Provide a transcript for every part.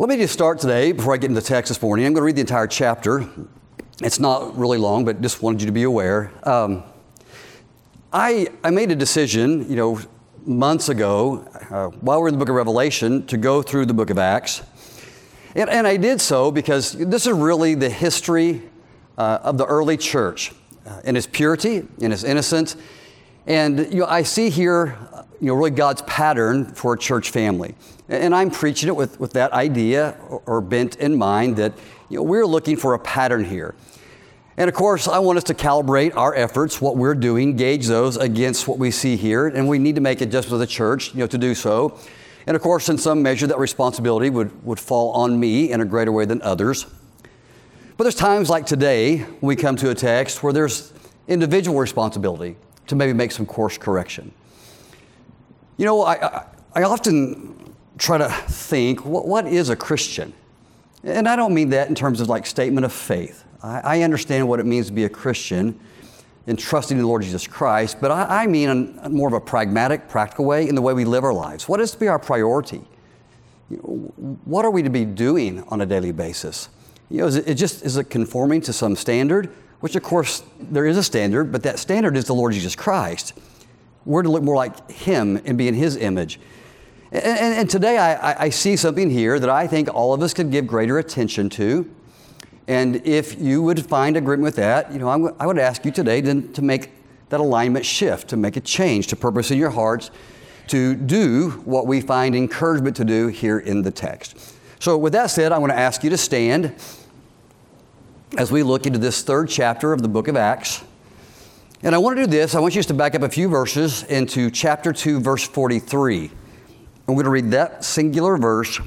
Let me just start today before I get into the text this morning. I'm going to read the entire chapter. It's not really long, but just wanted you to be aware. Um, I, I made a decision, you know, months ago, uh, while we're in the book of Revelation, to go through the book of Acts. And, and I did so because this is really the history uh, of the early church uh, in its purity, in its innocence. And you know, I see here, you know, really God's pattern for a church family. And I'm preaching it with, with that idea or, bent in mind that you know, we're looking for a pattern here. And of course, I want us to calibrate our efforts, what we're doing, gauge those against what we see here, and we need to make adjustments as a church, you know, to do so. And of course, in some measure, that responsibility would, would fall on me in a greater way than others. But there's times like today when we come to a text where there's individual responsibility to maybe make some course correction. You know, I, I, often try to think what, what is a Christian? And I don't mean that in terms of like statement of faith. I, I understand what it means to be a Christian and trusting in the Lord Jesus Christ, but I, I mean in more of a pragmatic, practical way in the way we live our lives. What is to be our priority? What are we to be doing on a daily basis? You know, is it, it just is it conforming to some standard? Which of course there is a standard, but that standard is the Lord Jesus Christ. We're to look more like Him and be in His image. And, and, and today I, I, see something here that I think all of us could give greater attention to. And if you would find agreement with that, you know, I'm, i would ask you today then to make that alignment shift, to make a change, to purpose in your hearts to do what we find encouragement to do here in the text. So, with that said, I want to ask you to stand as we look into this third chapter of the book of Acts. And I want to do this. I want you to back up a few verses into chapter 2, verse 43. I'm going to read that singular verse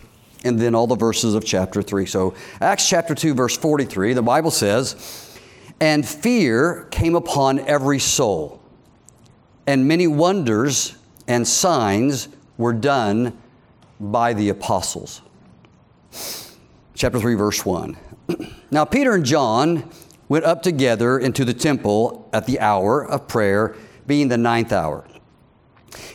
and then all the verses of chapter 3. So, Acts chapter 2, verse 43, the Bible says, And fear came upon every soul, and many wonders and signs were done by the apostles. Chapter 3, verse 1. now, Peter and John went up together into the temple at the hour of prayer, being the ninth hour.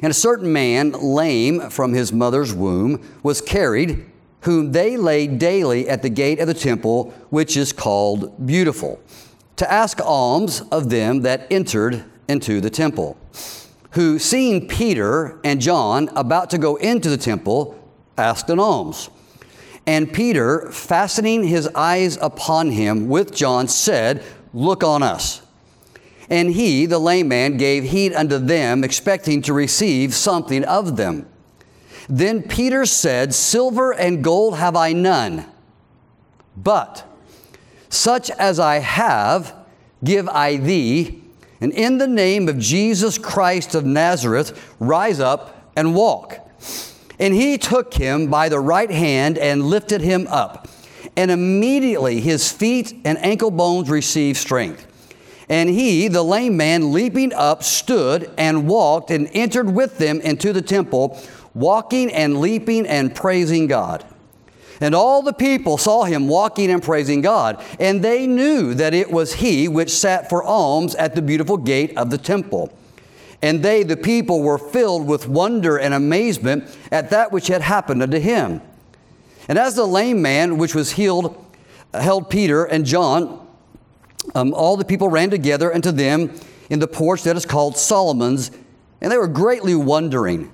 And a certain man, lame from his mother's womb, was carried, whom they laid daily at the gate of the temple, which is called Beautiful, to ask alms of them that entered into the temple. Who, seeing Peter and John about to go into the temple, asked an alms. And Peter, fastening his eyes upon him with John, said, Look on us. And he, the lame man, gave heed unto them, expecting to receive something of them. Then Peter said, Silver and gold have I none, but such as I have, give I thee. And in the name of Jesus Christ of Nazareth, rise up and walk. And he took him by the right hand and lifted him up. And immediately his feet and ankle bones received strength. And he, the lame man, leaping up, stood and walked and entered with them into the temple, walking and leaping and praising God. And all the people saw him walking and praising God, and they knew that it was he which sat for alms at the beautiful gate of the temple. And they, the people, were filled with wonder and amazement at that which had happened unto him. And as the lame man which was healed held Peter and John, um, all the people ran together unto them in the porch that is called Solomon's, and they were greatly wondering.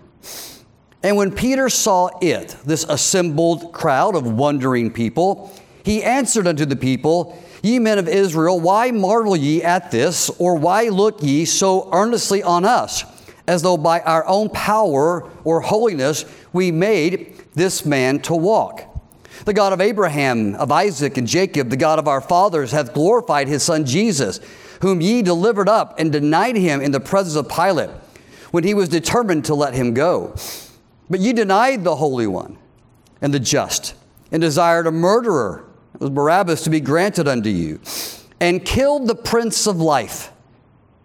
And when Peter saw it, this assembled crowd of wondering people, he answered unto the people, Ye men of Israel, why marvel ye at this, or why look ye so earnestly on us, as though by our own power or holiness we made this man to walk? The God of Abraham, of Isaac, and Jacob, the God of our fathers, hath glorified his Son Jesus, whom ye delivered up and denied him in the presence of Pilate, when he was determined to let him go. But ye denied the Holy One and the just, and desired a murderer, Barabbas, to be granted unto you, and killed the Prince of Life,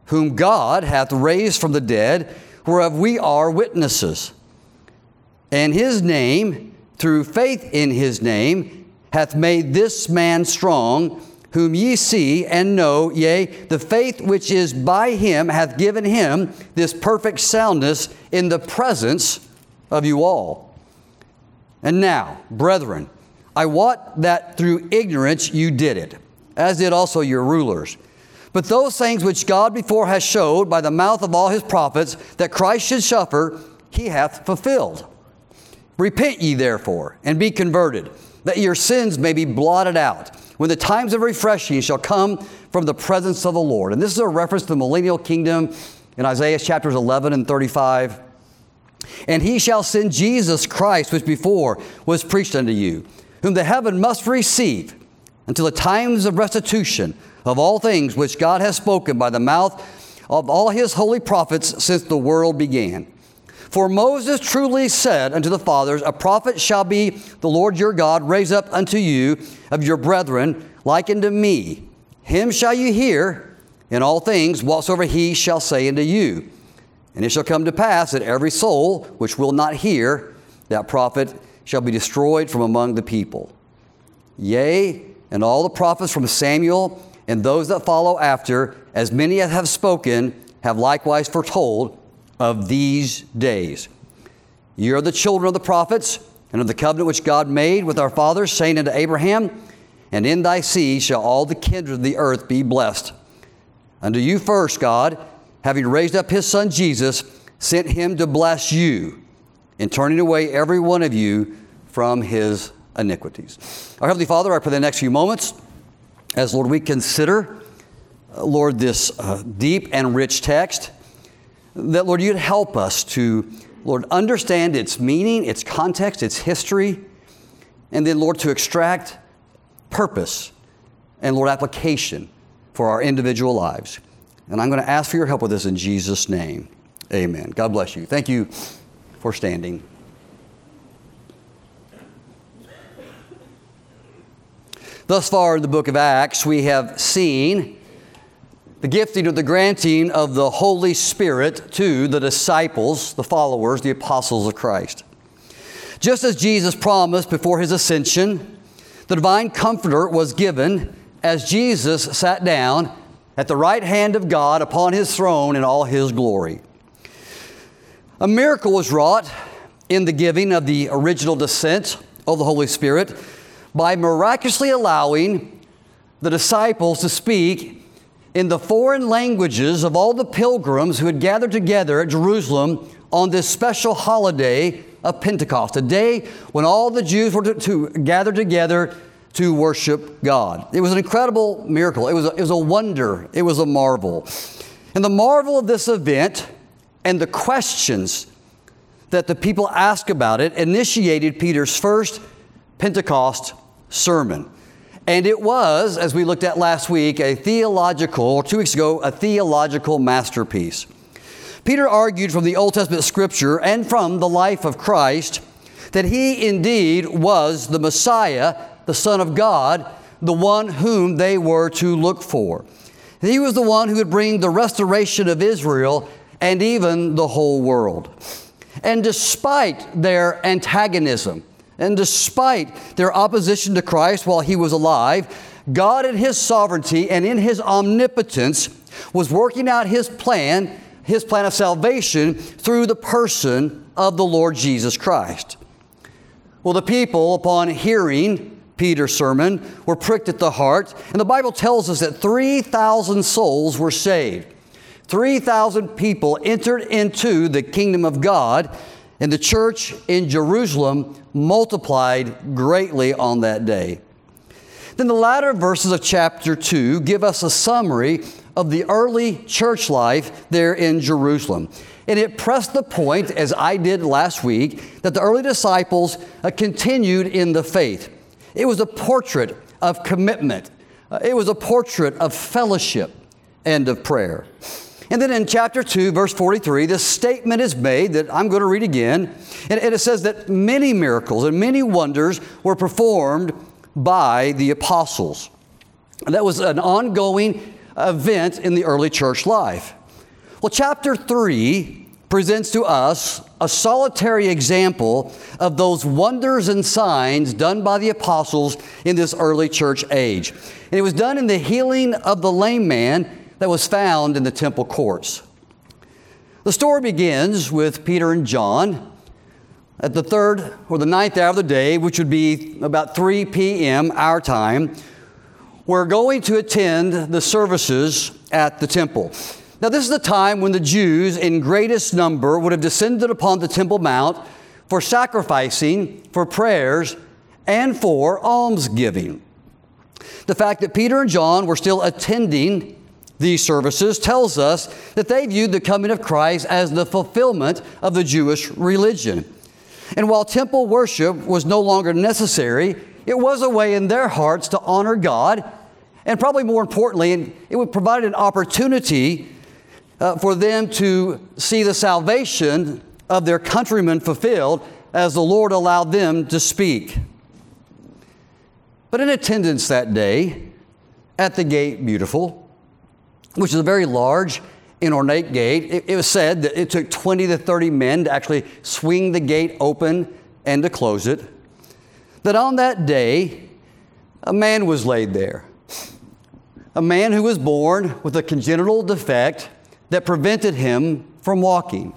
whom God hath raised from the dead, whereof we are witnesses. And his name, through faith in his name, hath made this man strong, whom ye see and know, yea, the faith which is by him hath given him this perfect soundness in the presence of you all. And now, brethren, I wot that through ignorance you did it, as did also your rulers. But those things which God before has showed by the mouth of all his prophets that Christ should suffer, he hath fulfilled. Repent ye therefore, and be converted, that your sins may be blotted out, when the times of refreshing shall come from the presence of the Lord. And this is a reference to the millennial kingdom in Isaiah chapters 11 and 35. And he shall send Jesus Christ, which before was preached unto you, whom the heaven must receive until the times of restitution of all things which God has spoken by the mouth of all his holy prophets since the world began. For Moses truly said unto the fathers, A prophet shall be the Lord your God raise up unto you of your brethren, like unto me. Him shall you hear in all things whatsoever he shall say unto you. And it shall come to pass that every soul which will not hear that prophet shall be destroyed from among the people. Yea, and all the prophets from Samuel and those that follow after, as many as have spoken, have likewise foretold of these days. Ye are the children of the prophets and of the covenant which God made with our fathers, saying unto Abraham, And in thy seed shall all the kindred of the earth be blessed. Unto you first, God, having raised up his son Jesus, sent him to bless you in turning away every one of you from his iniquities. Our Heavenly Father, I pray the next few moments as, Lord, we consider, uh, Lord, this uh, deep and rich text that, Lord, you'd help us to, Lord, understand its meaning, its context, its history, and then, Lord, to extract purpose and, Lord, application for our individual lives. And I'm going to ask for your help with this in Jesus' name. Amen. God bless you. Thank you for standing. Thus far in the book of Acts, we have seen the gifting or the granting of the Holy Spirit to the disciples, the followers, the apostles of Christ. Just as Jesus promised before his ascension, the divine comforter was given as Jesus sat down at the right hand of God upon his throne in all his glory. A miracle was wrought in the giving of the original descent of the Holy Spirit by miraculously allowing the disciples to speak in the foreign languages of all the pilgrims who had gathered together at Jerusalem on this special holiday of Pentecost, a day when all the Jews were to, to gather together to worship God. It was an incredible miracle. It was, a, it was a wonder. It was a marvel. And the marvel of this event and the questions that the people asked about it initiated Peter's first Pentecost sermon. And it was, as we looked at last week, a theological, or two weeks ago, a theological masterpiece. Peter argued from the Old Testament scripture and from the life of Christ that he indeed was the Messiah, the Son of God, the one whom they were to look for. He was the one who would bring the restoration of Israel and even the whole world. And despite their antagonism, and despite their opposition to Christ while he was alive, God in his sovereignty and in his omnipotence was working out his plan, his plan of salvation through the person of the Lord Jesus Christ. Well, the people, upon hearing Peter's sermon, were pricked at the heart, and the Bible tells us that 3,000 souls were saved. 3,000 people entered into the kingdom of God and the church in Jerusalem multiplied greatly on that day. Then the latter verses of chapter 2 give us a summary of the early church life there in Jerusalem. And it pressed the point, as I did last week, that the early disciples uh, continued in the faith. It was a portrait of commitment, uh, it was a portrait of fellowship and of prayer. And then in chapter 2, verse 43, this statement is made that I'm going to read again. And it says that many miracles and many wonders were performed by the apostles. And that was an ongoing event in the early church life. Well, chapter 3 presents to us a solitary example of those wonders and signs done by the apostles in this early church age. And it was done in the healing of the lame man that was found in the temple courts. The story begins with Peter and John at the third or the ninth hour of the day, which would be about 3 p.m. our time, We're going to attend the services at the temple. Now, this is the time when the Jews, in greatest number, would have descended upon the Temple Mount for sacrificing, for prayers, and for almsgiving. The fact that Peter and John were still attending these services tells us that they viewed the coming of Christ as the fulfillment of the Jewish religion. And while temple worship was no longer necessary, it was a way in their hearts to honor God, and probably more importantly, it would provide an opportunity uh, for them to see the salvation of their countrymen fulfilled as the Lord allowed them to speak. But in attendance that day at the gate beautiful, which is a very large and ornate gate, it, it was said that it took 20 to 30 men to actually swing the gate open and to close it. That on that day, a man was laid there. A man who was born with a congenital defect that prevented him from walking.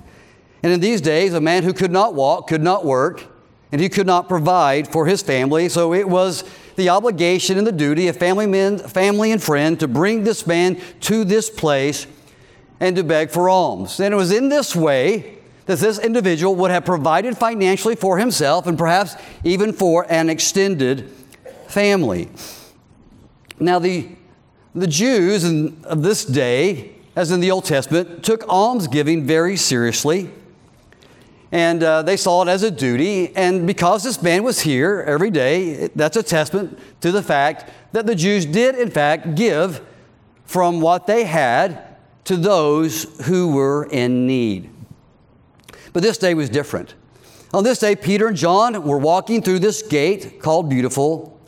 And in these days, a man who could not walk, could not work, and he could not provide for his family. So it was the obligation and the duty of family, men, family and friend to bring this man to this place and to beg for alms. And it was in this way that this individual would have provided financially for himself and perhaps even for an extended family. Now, the, the Jews in, of this day, as in the Old Testament, took almsgiving very seriously and uh, they saw it as a duty. And because this man was here every day, that's a testament to the fact that the Jews did, in fact, give from what they had to those who were in need. But this day was different. On this day, Peter and John were walking through this gate called Beautiful.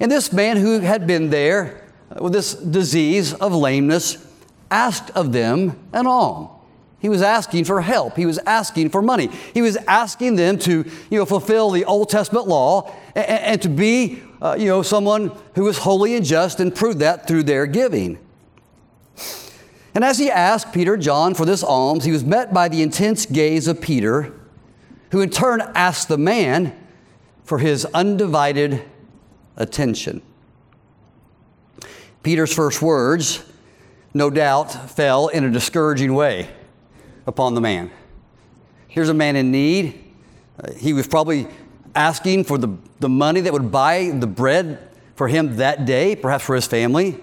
And this man who had been there with this disease of lameness asked of them an alms. He was asking for help. He was asking for money. He was asking them to, you know, fulfill the Old Testament law and, and to be, uh, you know, someone who was holy and just and prove that through their giving. And as he asked Peter John for this alms, he was met by the intense gaze of Peter, who in turn asked the man for his undivided attention. Peter's first words, no doubt, fell in a discouraging way upon the man. Here's a man in need. Uh, he was probably asking for the, the money that would buy the bread for him that day, perhaps for his family.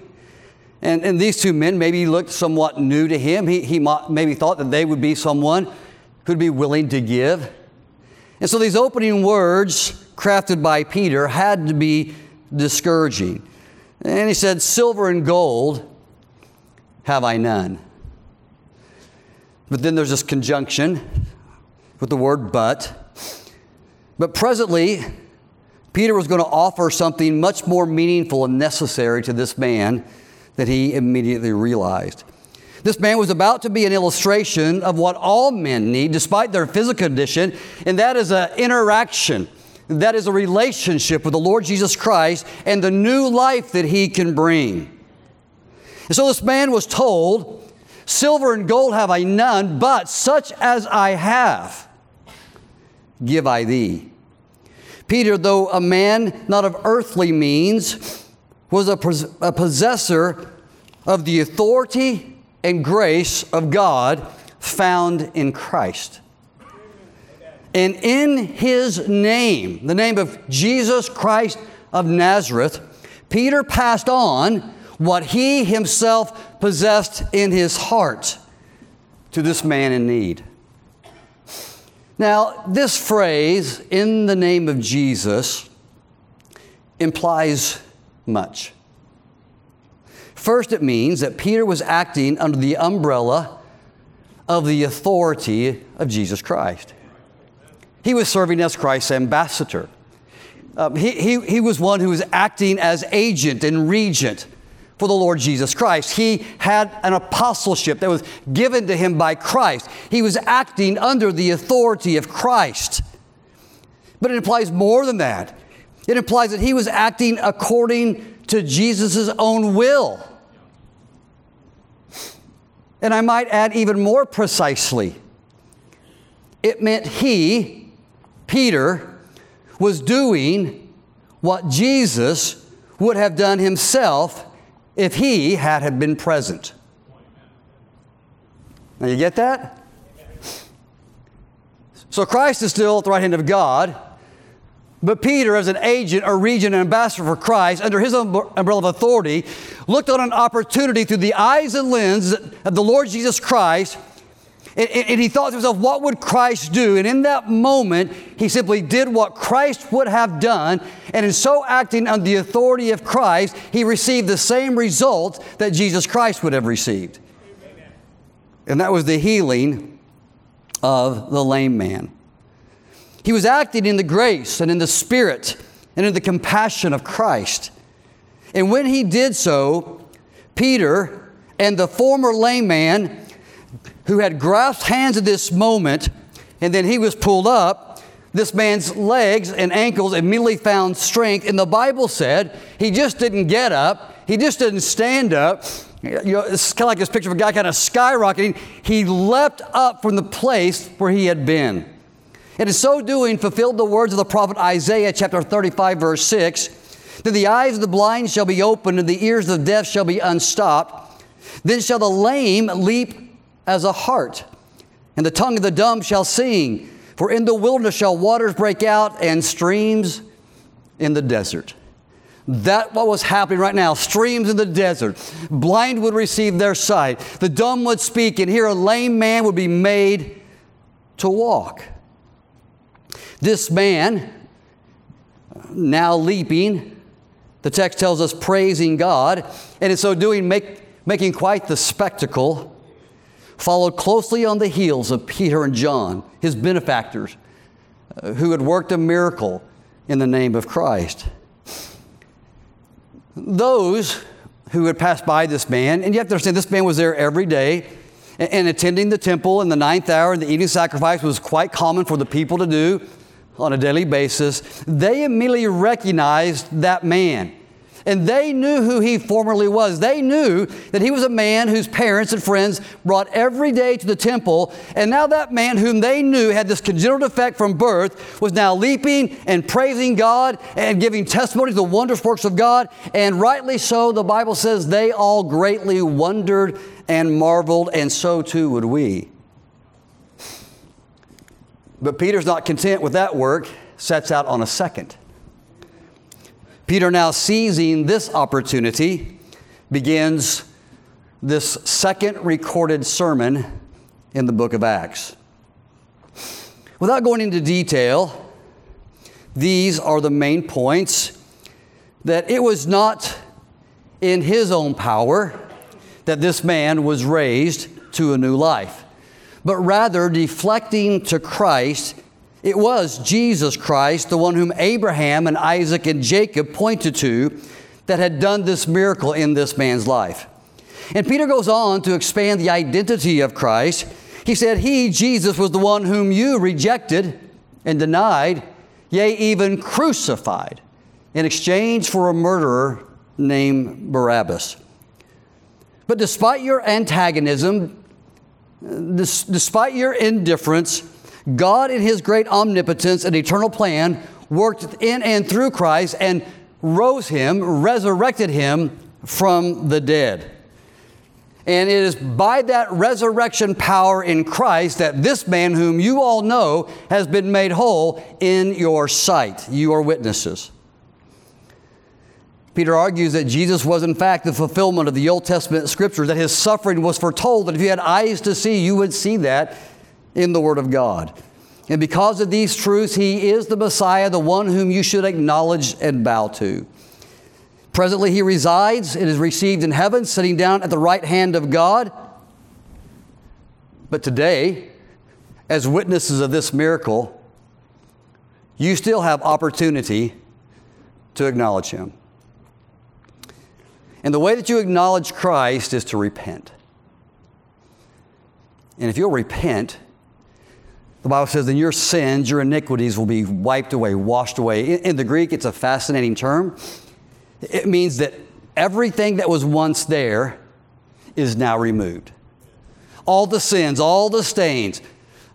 And, and these two men maybe looked somewhat new to him. He, he might maybe thought that they would be someone who'd be willing to give. And so these opening words, crafted by Peter, had to be discouraging. And he said, Silver and gold have I none. But then there's this conjunction with the word but. But presently, Peter was going to offer something much more meaningful and necessary to this man that he immediately realized. This man was about to be an illustration of what all men need, despite their physical condition, and that is an interaction. That is a relationship with the Lord Jesus Christ and the new life that he can bring. And so this man was told Silver and gold have I none, but such as I have, give I thee. Peter, though a man not of earthly means, was a, a possessor of the authority and grace of God found in Christ. And in his name, the name of Jesus Christ of Nazareth, Peter passed on what he himself possessed in his heart to this man in need. Now, this phrase, in the name of Jesus, implies much. First, it means that Peter was acting under the umbrella of the authority of Jesus Christ. He was serving as Christ's ambassador. Um, he, he, he was one who was acting as agent and regent for the Lord Jesus Christ. He had an apostleship that was given to him by Christ. He was acting under the authority of Christ. But it implies more than that. It implies that he was acting according to Jesus' own will. And I might add even more precisely, it meant he Peter was doing what Jesus would have done himself if he had have been present. Now you get that? So Christ is still at the right hand of God, but Peter, as an agent or regent and ambassador for Christ, under his umbrella of authority, looked on an opportunity through the eyes and lens of the Lord Jesus Christ and, he thought to himself, what would Christ do? And in that moment, he simply did what Christ would have done. And in so acting under the authority of Christ, he received the same result that Jesus Christ would have received. And that was the healing of the lame man. He was acting in the grace and in the spirit and in the compassion of Christ. And when he did so, Peter and the former lame man who had grasped hands at this moment, and then he was pulled up. This man's legs and ankles immediately found strength. And the Bible said he just didn't get up, he just didn't stand up. You know, it's kind of like this picture of a guy kind of skyrocketing. He leapt up from the place where he had been. And in so doing, fulfilled the words of the prophet Isaiah, chapter 35, verse 6 that the eyes of the blind shall be opened, and the ears of the deaf shall be unstopped. Then shall the lame leap as a hart, and the tongue of the dumb shall sing. For in the wilderness shall waters break out and streams in the desert. That what was happening right now. Streams in the desert. Blind would receive their sight. The dumb would speak, and here a lame man would be made to walk. This man, now leaping, the text tells us praising God, and in so doing, make, making quite the spectacle followed closely on the heels of Peter and John, his benefactors, uh, who had worked a miracle in the name of Christ. Those who had passed by this man, and you have to understand this man was there every day and, attending the temple in the ninth hour and the evening sacrifice was quite common for the people to do on a daily basis. They immediately recognized that man and they knew who he formerly was. They knew that he was a man whose parents and friends brought every day to the temple. And now that man whom they knew had this congenital defect from birth was now leaping and praising God and giving testimony to the wondrous works of God. And rightly so, the Bible says they all greatly wondered and marveled, and so too would we. But Peter's not content with that work, sets out on a second. Peter, now seizing this opportunity, begins this second recorded sermon in the book of Acts. Without going into detail, these are the main points that it was not in his own power that this man was raised to a new life, but rather deflecting to Christ it was Jesus Christ, the one whom Abraham and Isaac and Jacob pointed to, that had done this miracle in this man's life. And Peter goes on to expand the identity of Christ. He said, He, Jesus, was the one whom you rejected and denied, yea, even crucified, in exchange for a murderer named Barabbas. But despite your antagonism, despite your indifference, God, in His great omnipotence and eternal plan, worked in and through Christ and rose Him, resurrected Him from the dead. And it is by that resurrection power in Christ that this man, whom you all know, has been made whole in your sight. You are witnesses. Peter argues that Jesus was, in fact, the fulfillment of the Old Testament scriptures, that his suffering was foretold, that if you had eyes to see, you would see that in the Word of God. And because of these truths, He is the Messiah, the one whom you should acknowledge and bow to. Presently, He resides and is received in heaven, sitting down at the right hand of God. But today, as witnesses of this miracle, you still have opportunity to acknowledge Him. And the way that you acknowledge Christ is to repent. And if you'll repent, the Bible says, then your sins, your iniquities will be wiped away, washed away. In, in, the Greek, it's a fascinating term. It means that everything that was once there is now removed. All the sins, all the stains,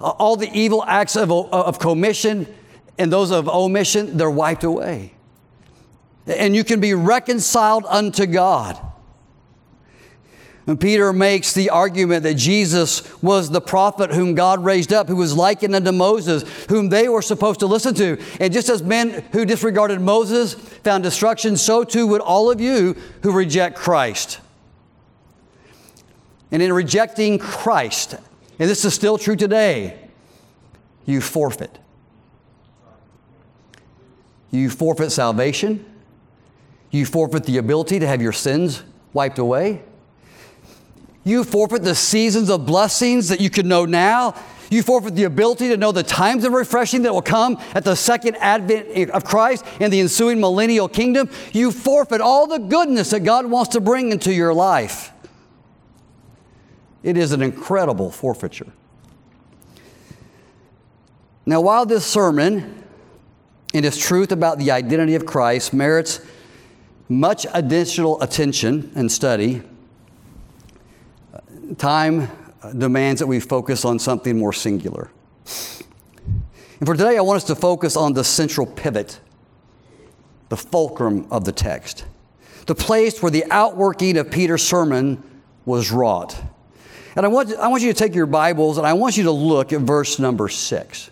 all the evil acts of, of commission and those of omission, they're wiped away. And you can be reconciled unto God. Peter makes the argument that Jesus was the prophet whom God raised up, who was likened unto Moses, whom they were supposed to listen to. And just as men who disregarded Moses found destruction, so too would all of you who reject Christ. And in rejecting Christ, and this is still true today, you forfeit. You forfeit salvation. You forfeit the ability to have your sins wiped away. You forfeit the seasons of blessings that you can know now. You forfeit the ability to know the times of refreshing that will come at the second advent of Christ and the ensuing millennial kingdom. You forfeit all the goodness that God wants to bring into your life. It is an incredible forfeiture. Now, while this sermon and its truth about the identity of Christ merits much additional attention and study, time demands that we focus on something more singular. And for today, I want us to focus on the central pivot, the fulcrum of the text, the place where the outworking of Peter's sermon was wrought. And I want, I want you to take your Bibles and I want you to look at verse number six.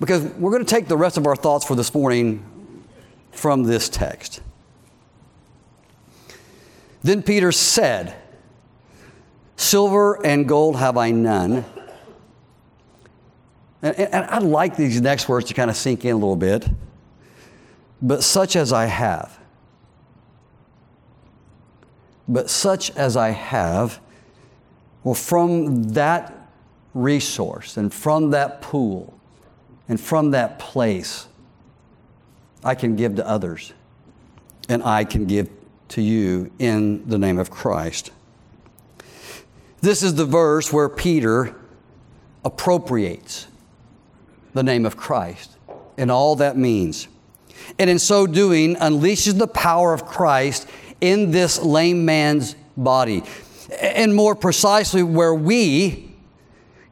Because we're going to take the rest of our thoughts for this morning from this text. Then Peter said, Silver and gold have I none. And, and, I'd like these next words to kind of sink in a little bit. But such as I have. But such as I have, well, from that resource and from that pool and from that place, I can give to others and I can give to you in the name of Christ. This is the verse where Peter appropriates the name of Christ and all that means. And in so doing, unleashes the power of Christ in this lame man's body. And more precisely, where we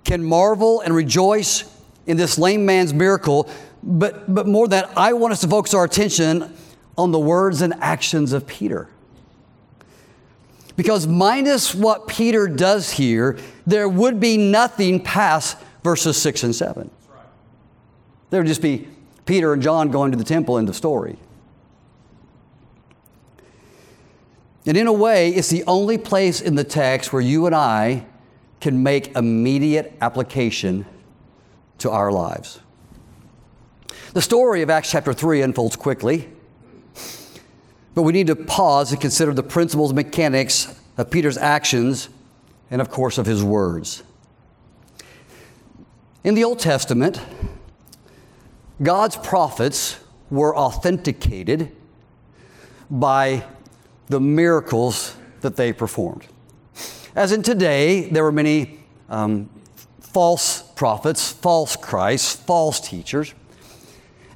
can marvel and rejoice in this lame man's miracle, but, but more than that, I want us to focus our attention on the words and actions of Peter. Because minus what Peter does here, there would be nothing past verses 6 and 7. There would just be Peter and John going to the temple in the story. And in a way, it's the only place in the text where you and I can make immediate application to our lives. The story of Acts chapter 3 unfolds quickly. But we need to pause and consider the principles and mechanics of Peter's actions and, of course, of his words. In the Old Testament, God's prophets were authenticated by the miracles that they performed. As in today, there were many um, false prophets, false Christs, false teachers.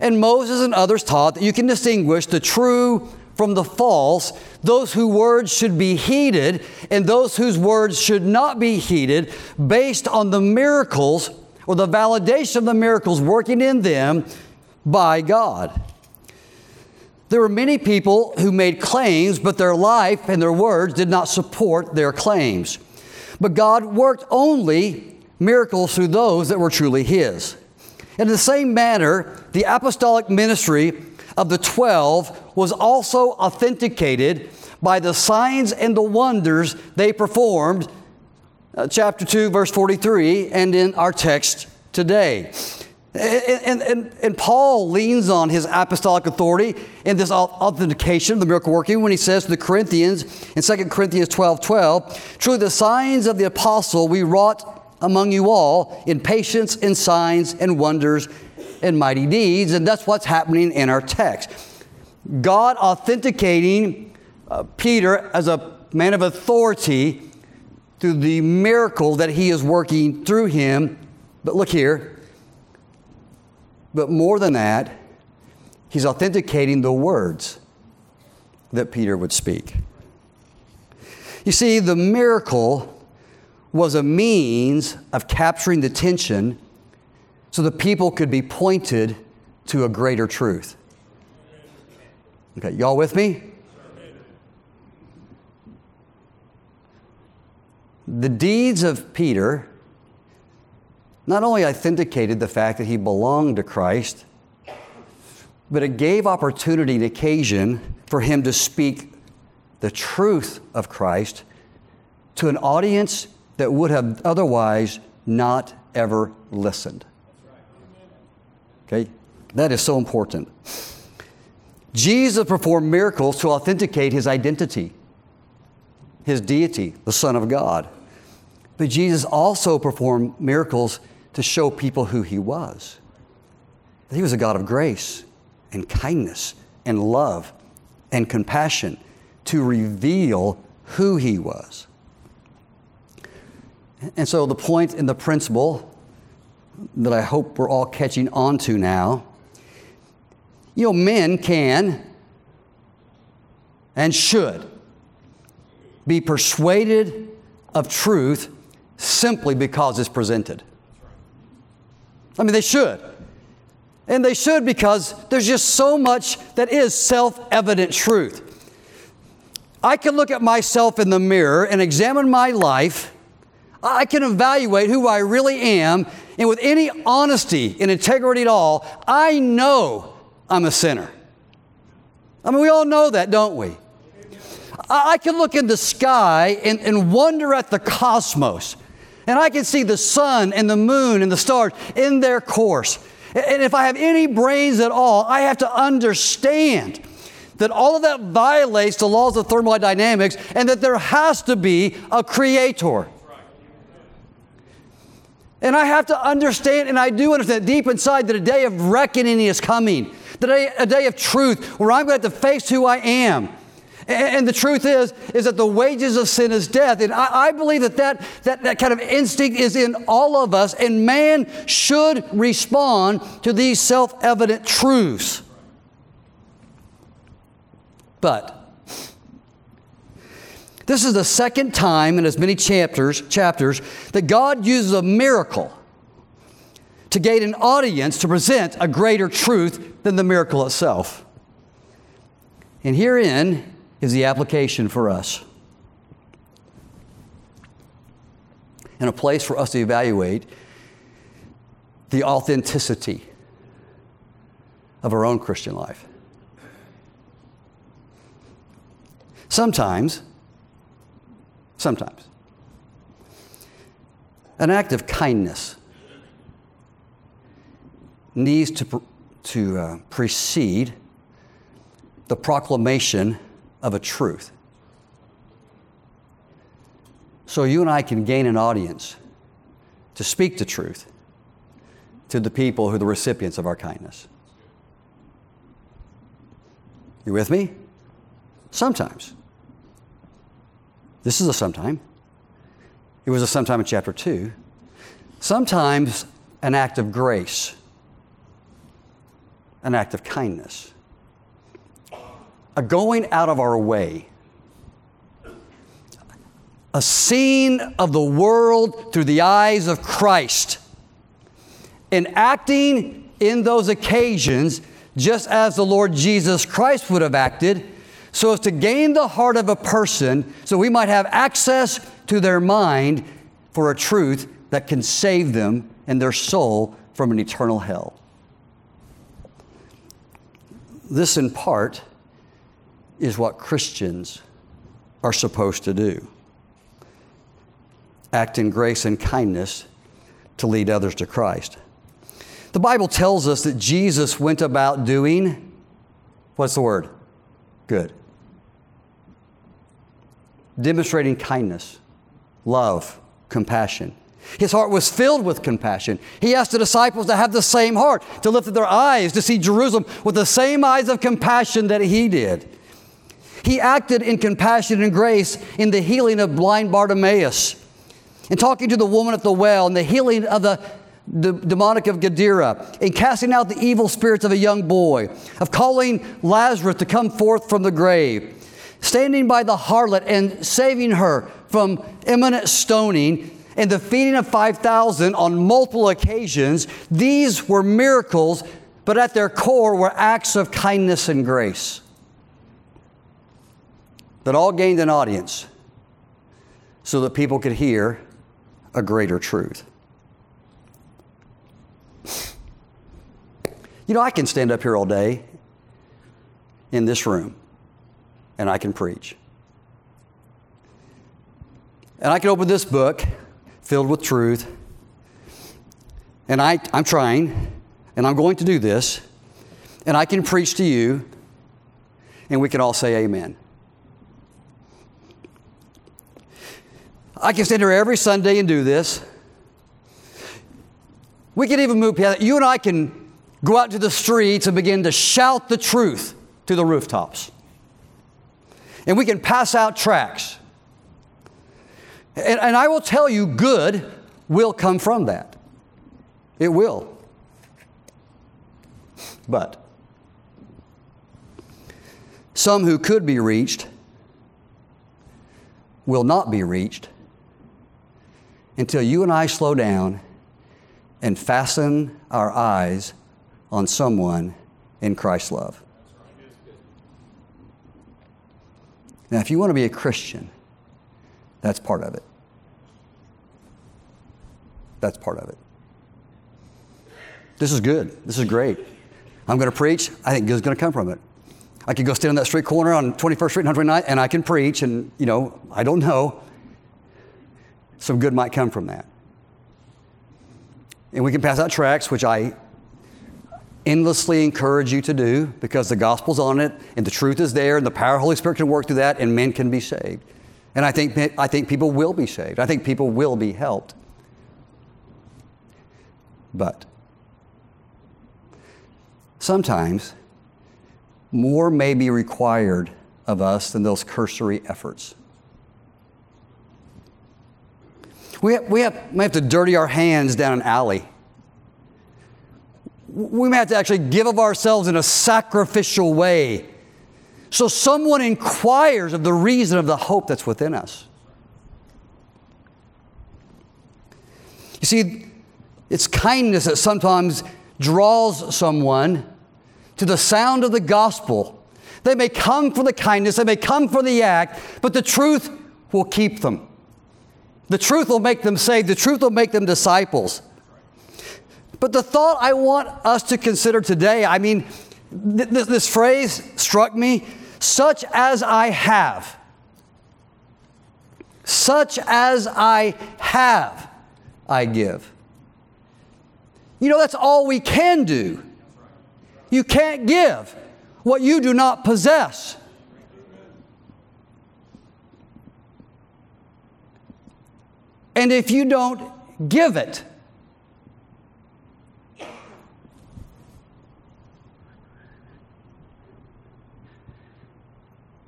And Moses and others taught that you can distinguish the true from the false, those whose words should be heeded and those whose words should not be heeded based on the miracles or the validation of the miracles working in them by God. There were many people who made claims, but their life and their words did not support their claims. But God worked only miracles through those that were truly His. In the same manner, the apostolic ministry of the 12 was also authenticated by the signs and the wonders they performed, uh, chapter 2, verse 43, and in our text today. And, and, and, Paul leans on his apostolic authority in this authentication of the miracle working when he says to the Corinthians in 2 Corinthians 12 12, Truly, the signs of the apostle we wrought among you all in patience and signs and wonders and mighty deeds. And that's what's happening in our text. God authenticating uh, Peter as a man of authority through the miracle that he is working through him. But look here. But more than that, he's authenticating the words that Peter would speak. You see, the miracle was a means of capturing the attention so the people could be pointed to a greater truth. Okay, y'all with me? The deeds of Peter not only authenticated the fact that he belonged to Christ, but it gave opportunity and occasion for him to speak the truth of Christ to an audience that would have otherwise not ever listened. Okay? That is so important. Jesus performed miracles to authenticate his identity, his deity, the Son of God. But Jesus also performed miracles to show people who he was. That he was a God of grace and kindness and love and compassion to reveal who he was. And so, the point and the principle that I hope we're all catching on to now you know, men can and should be persuaded of truth simply because it's presented. I mean, they should. And they should because there's just so much that is self evident truth. I can look at myself in the mirror and examine my life. I can evaluate who I really am, and with any honesty and integrity at all, I know I'm a sinner. I mean, we all know that, don't we? I can look in the sky and, and wonder at the cosmos, and I can see the sun and the moon and the stars in their course. And if I have any brains at all, I have to understand that all of that violates the laws of thermodynamics and that there has to be a creator. And I have to understand, and I do understand deep inside that a day of reckoning is coming, the day, a day of truth where I'm going to have to face who I am. And, and the truth is, is that the wages of sin is death. And I, I believe that, that that that kind of instinct is in all of us, and man should respond to these self evident truths. But this is the second time in as many chapters, chapters that God uses a miracle to gain an audience to present a greater truth than the miracle itself. And herein is the application for us. And a place for us to evaluate the authenticity of our own Christian life. Sometimes, sometimes, an act of kindness needs to, to uh, precede the proclamation of a truth. So you and I can gain an audience to speak the truth to the people who are the recipients of our kindness. You with me? Sometimes. This is a sometime. It was a sometime in chapter 2. Sometimes an act of grace, an act of kindness a going out of our way, a seeing of the world through the eyes of Christ, and acting in those occasions just as the Lord Jesus Christ would have acted, so as to gain the heart of a person so we might have access to their mind for a truth that can save them and their soul from an eternal hell. This, in part, is what Christians are supposed to do act in grace and kindness to lead others to Christ. The Bible tells us that Jesus went about doing what's the word? Good. Demonstrating kindness, love, compassion. His heart was filled with compassion. He asked the disciples to have the same heart, to lift their eyes, to see Jerusalem with the same eyes of compassion that he did. He acted in compassion and grace in the healing of blind Bartimaeus, in talking to the woman at the well, and the healing of the, the demonic of Gadara, in casting out the evil spirits of a young boy, of calling Lazarus to come forth from the grave, standing by the harlot and saving her from imminent stoning, and the feeding of 5,000 on multiple occasions, these were miracles, but at their core were acts of kindness and grace that all gained an audience so that people could hear a greater truth. You know, I can stand up here all day in this room and I can preach. And I can open this book filled with truth, and I, I'm trying, and I'm going to do this, and I can preach to you, and we can all say amen. I can stand here every Sunday and do this. We can even move You and I can go out to the streets and begin to shout the truth to the rooftops. And we can pass out tracts. And, and I will tell you, good will come from that. It will. But some who could be reached will not be reached until you and I slow down and fasten our eyes on someone in Christ's love. Now, if you want to be a Christian, that's part of it. That's part of it. This is good. This is great. I'm going to preach. I think good's going to come from it. I could go stand on that street corner on 21st Street and 129th, and I can preach, and, you know, I don't know. Some good might come from that. And we can pass out tracts, which I endlessly encourage you to do because the gospel's on it and the truth is there and the power of the Holy Spirit can work through that and men can be saved. And I think, I think people will be saved. I think people will be helped. But sometimes more may be required of us than those cursory efforts. We, have, we, have, we have to dirty our hands down an alley we may have to actually give of ourselves in a sacrificial way. So someone inquires of the reason of the hope that's within us. You see, it's kindness that sometimes draws someone to the sound of the gospel. They may come for the kindness, they may come for the act, but the truth will keep them. The truth will make them saved, the truth will make them disciples. But the thought I want us to consider today, I mean, th- th- this phrase struck me such as I have. Such as I have, I give. You know, that's all we can do. You can't give what you do not possess. And if you don't give it,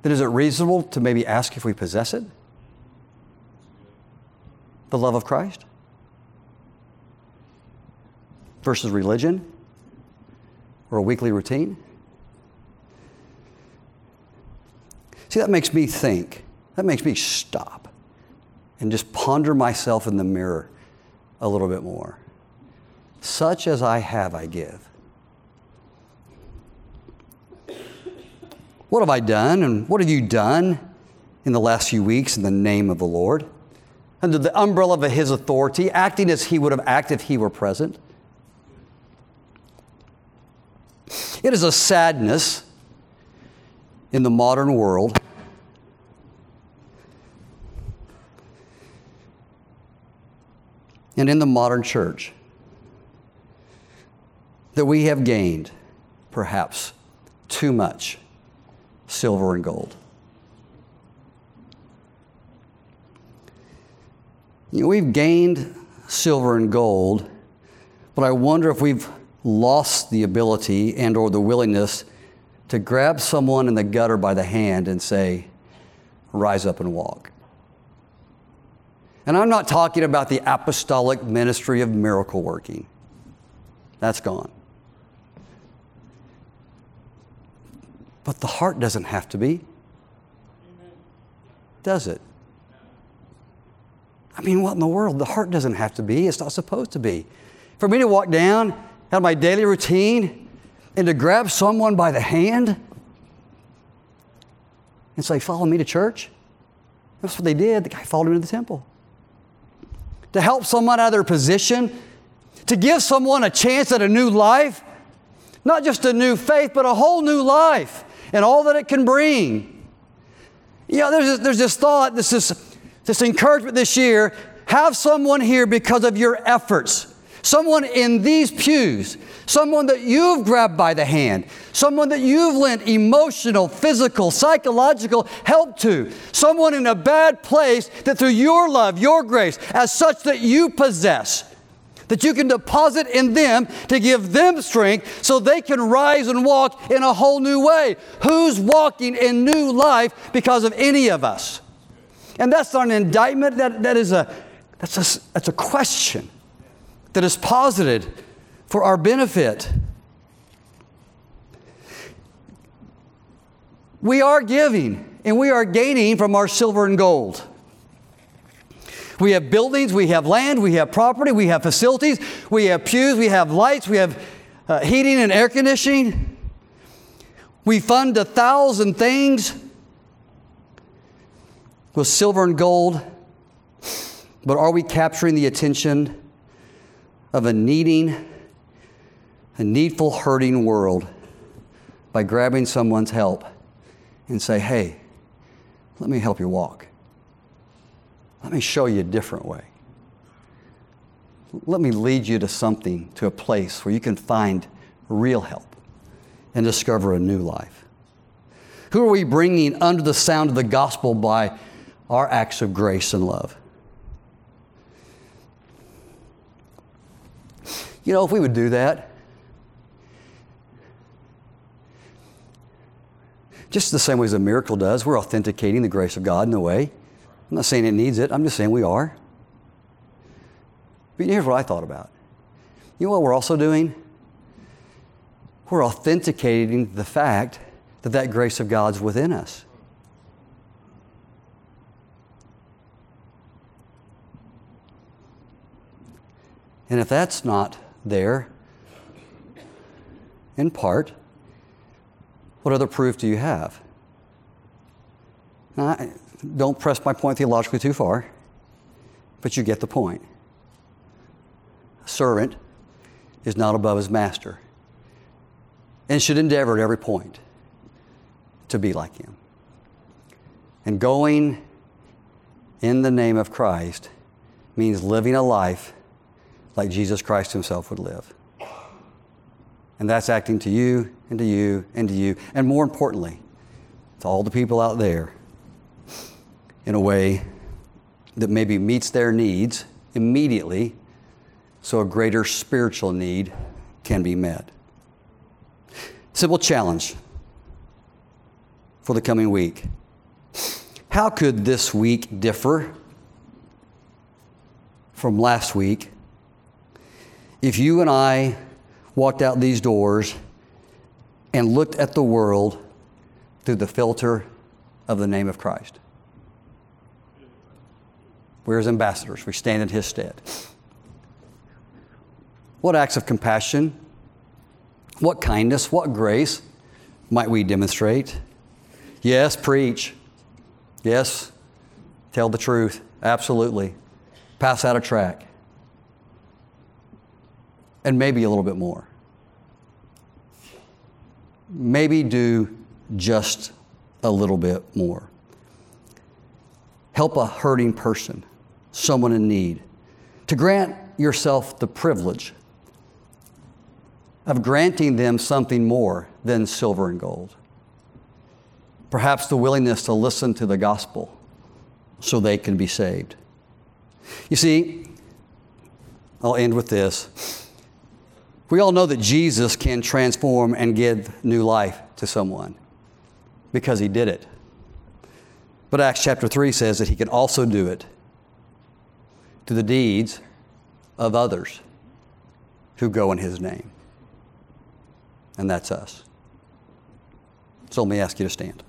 then is it reasonable to maybe ask if we possess it? The love of Christ? Versus religion? Or a weekly routine? See, that makes me think. That makes me stop and just ponder myself in the mirror a little bit more. Such as I have, I give. What have I done and what have you done in the last few weeks in the name of the Lord? Under the umbrella of His authority, acting as He would have acted if He were present. It is a sadness in the modern world and in the modern church that we have gained perhaps too much silver and gold. You know, we've gained silver and gold, but I wonder if we've lost the ability and or the willingness to grab someone in the gutter by the hand and say, rise up and walk. And I'm not talking about the apostolic ministry of miracle working. That's gone. But the heart doesn't have to be. Does it? I mean, what in the world? The heart doesn't have to be, it's not supposed to be. For me to walk down out of my daily routine and to grab someone by the hand and say, Follow me to church. That's what they did. The guy followed him into the temple. To help someone out of their position, to give someone a chance at a new life, not just a new faith, but a whole new life and all that it can bring. You know, there's this, there's this thought, this, this, this encouragement this year have someone here because of your efforts. Someone in these pews, someone that you've grabbed by the hand, someone that you've lent emotional, physical, psychological help to, someone in a bad place that through your love, your grace, as such that you possess, that you can deposit in them to give them strength so they can rise and walk in a whole new way. Who's walking in new life because of any of us? And that's not an indictment, that, that is a, that's, a, that's a question that is posited for our benefit. We are giving and we are gaining from our silver and gold. We have buildings, we have land, we have property, we have facilities, we have pews, we have lights, we have uh, heating and air conditioning. We fund a thousand things with silver and gold, but are we capturing the attention of a needing, a needful, hurting world by grabbing someone's help and say, hey, let me help you walk. Let me show you a different way. Let me lead you to something, to a place where you can find real help and discover a new life. Who are we bringing under the sound of the gospel by our acts of grace and love? You know, if we would do that, just the same way as a miracle does, we're authenticating the grace of God in a way. I'm not saying it needs it, I'm just saying we are. But here's what I thought about. You know what we're also doing? We're authenticating the fact that that grace of God's within us. And if that's not there, in part, what other proof do you have? Now, don't press my point theologically too far, but you get the point. A servant is not above his master and should endeavor at every point to be like him. And going in the name of Christ means living a life like Jesus Christ himself would live. And that's acting to you and to you and to you, and more importantly, to all the people out there in a way that maybe meets their needs immediately so a greater spiritual need can be met. Simple challenge for the coming week. How could this week differ from last week if you and I walked out these doors and looked at the world through the filter of the name of Christ. We're his ambassadors, we stand in his stead. What acts of compassion, what kindness, what grace might we demonstrate? Yes, preach. Yes, tell the truth. Absolutely. Pass out a track and maybe a little bit more. Maybe do just a little bit more. Help a hurting person, someone in need. To grant yourself the privilege of granting them something more than silver and gold. Perhaps the willingness to listen to the gospel so they can be saved. You see, I'll end with this. We all know that Jesus can transform and give new life to someone because he did it. But Acts chapter 3 says that he can also do it to the deeds of others who go in his name. And that's us. So let me ask you to stand.